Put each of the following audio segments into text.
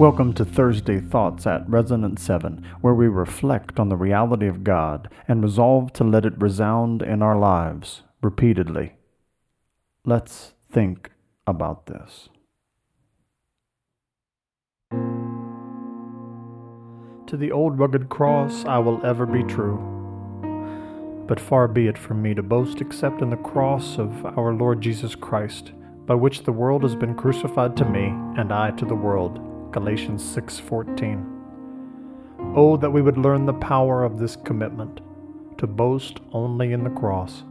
Welcome to Thursday Thoughts at Resonance 7, where we reflect on the reality of God and resolve to let it resound in our lives repeatedly. Let's think about this. To the old rugged cross I will ever be true. But far be it from me to boast except in the cross of our Lord Jesus Christ, by which the world has been crucified to me, and I to the world. Galatians 6:14. Oh that we would learn the power of this commitment to boast only in the cross.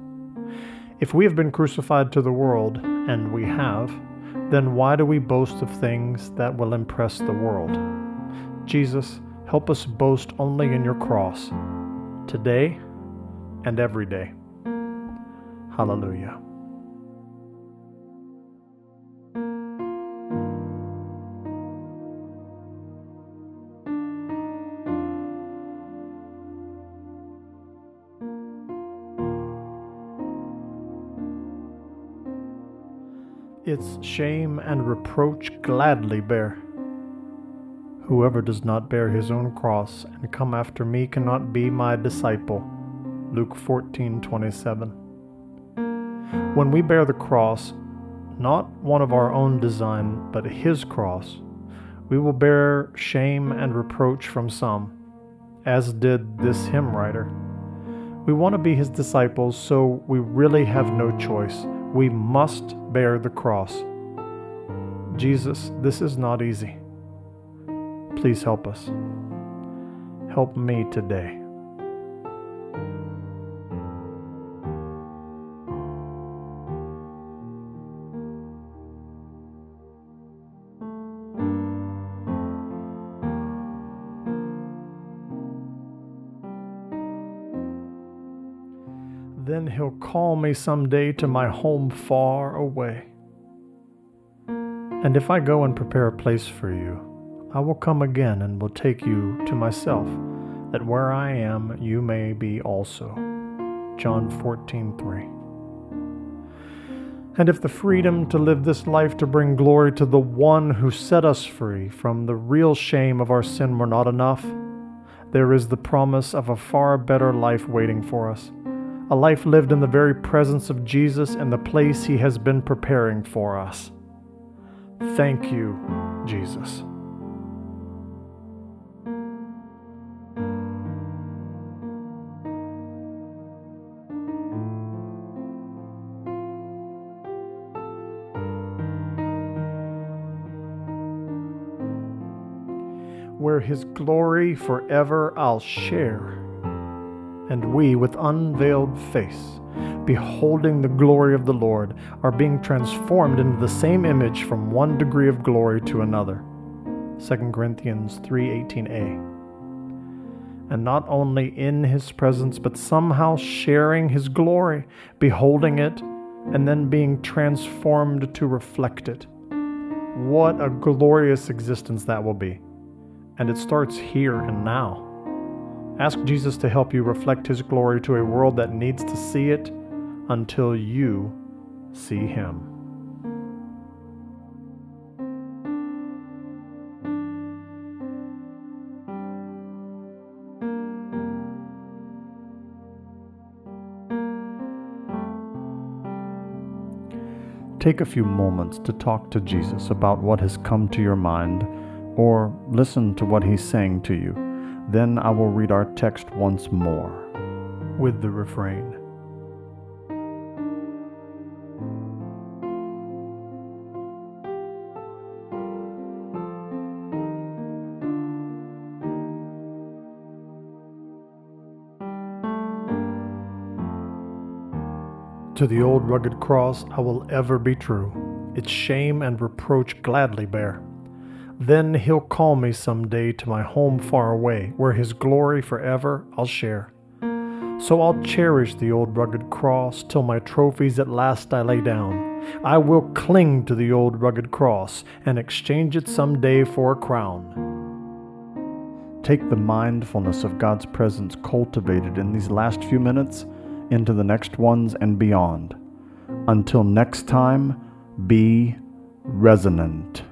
If we have been crucified to the world, and we have, then why do we boast of things that will impress the world? Jesus, help us boast only in your cross, today and every day. Hallelujah. Its shame and reproach gladly bear. Whoever does not bear his own cross and come after me cannot be my disciple. Luke 14:27. When we bear the cross, not one of our own design, but his cross, we will bear shame and reproach from some, as did this hymn writer. We want to be his disciples, so we really have no choice. We must bear the cross. Jesus, this is not easy. Please help us. Help me today. Then he'll call me someday to my home far away. And if I go and prepare a place for you, I will come again and will take you to myself, that where I am you may be also. John 14:3. And if the freedom to live this life to bring glory to the one who set us free from the real shame of our sin were not enough, there is the promise of a far better life waiting for us a life lived in the very presence of Jesus and the place He has been preparing for us. Thank you, Jesus. Where His glory forever I'll share and we, with unveiled face, beholding the glory of the Lord, are being transformed into the same image from one degree of glory to another. 2 Corinthians 3:18a. And not only in his presence, but somehow sharing his glory, beholding it, and then being transformed to reflect it. What a glorious existence that will be. And it starts here and now. Ask Jesus to help you reflect His glory to a world that needs to see it until you see Him. Take a few moments to talk to Jesus about what has come to your mind or listen to what He's saying to you. Then I will read our text once more with the refrain. To the old rugged cross I will ever be true, its shame and reproach gladly bear. Then he'll call me some day to my home far away, where his glory forever I'll share. So I'll cherish the old rugged cross till my trophies at last I lay down. I will cling to the old rugged cross and exchange it some day for a crown. Take the mindfulness of God's presence cultivated in these last few minutes into the next ones and beyond. Until next time, be resonant.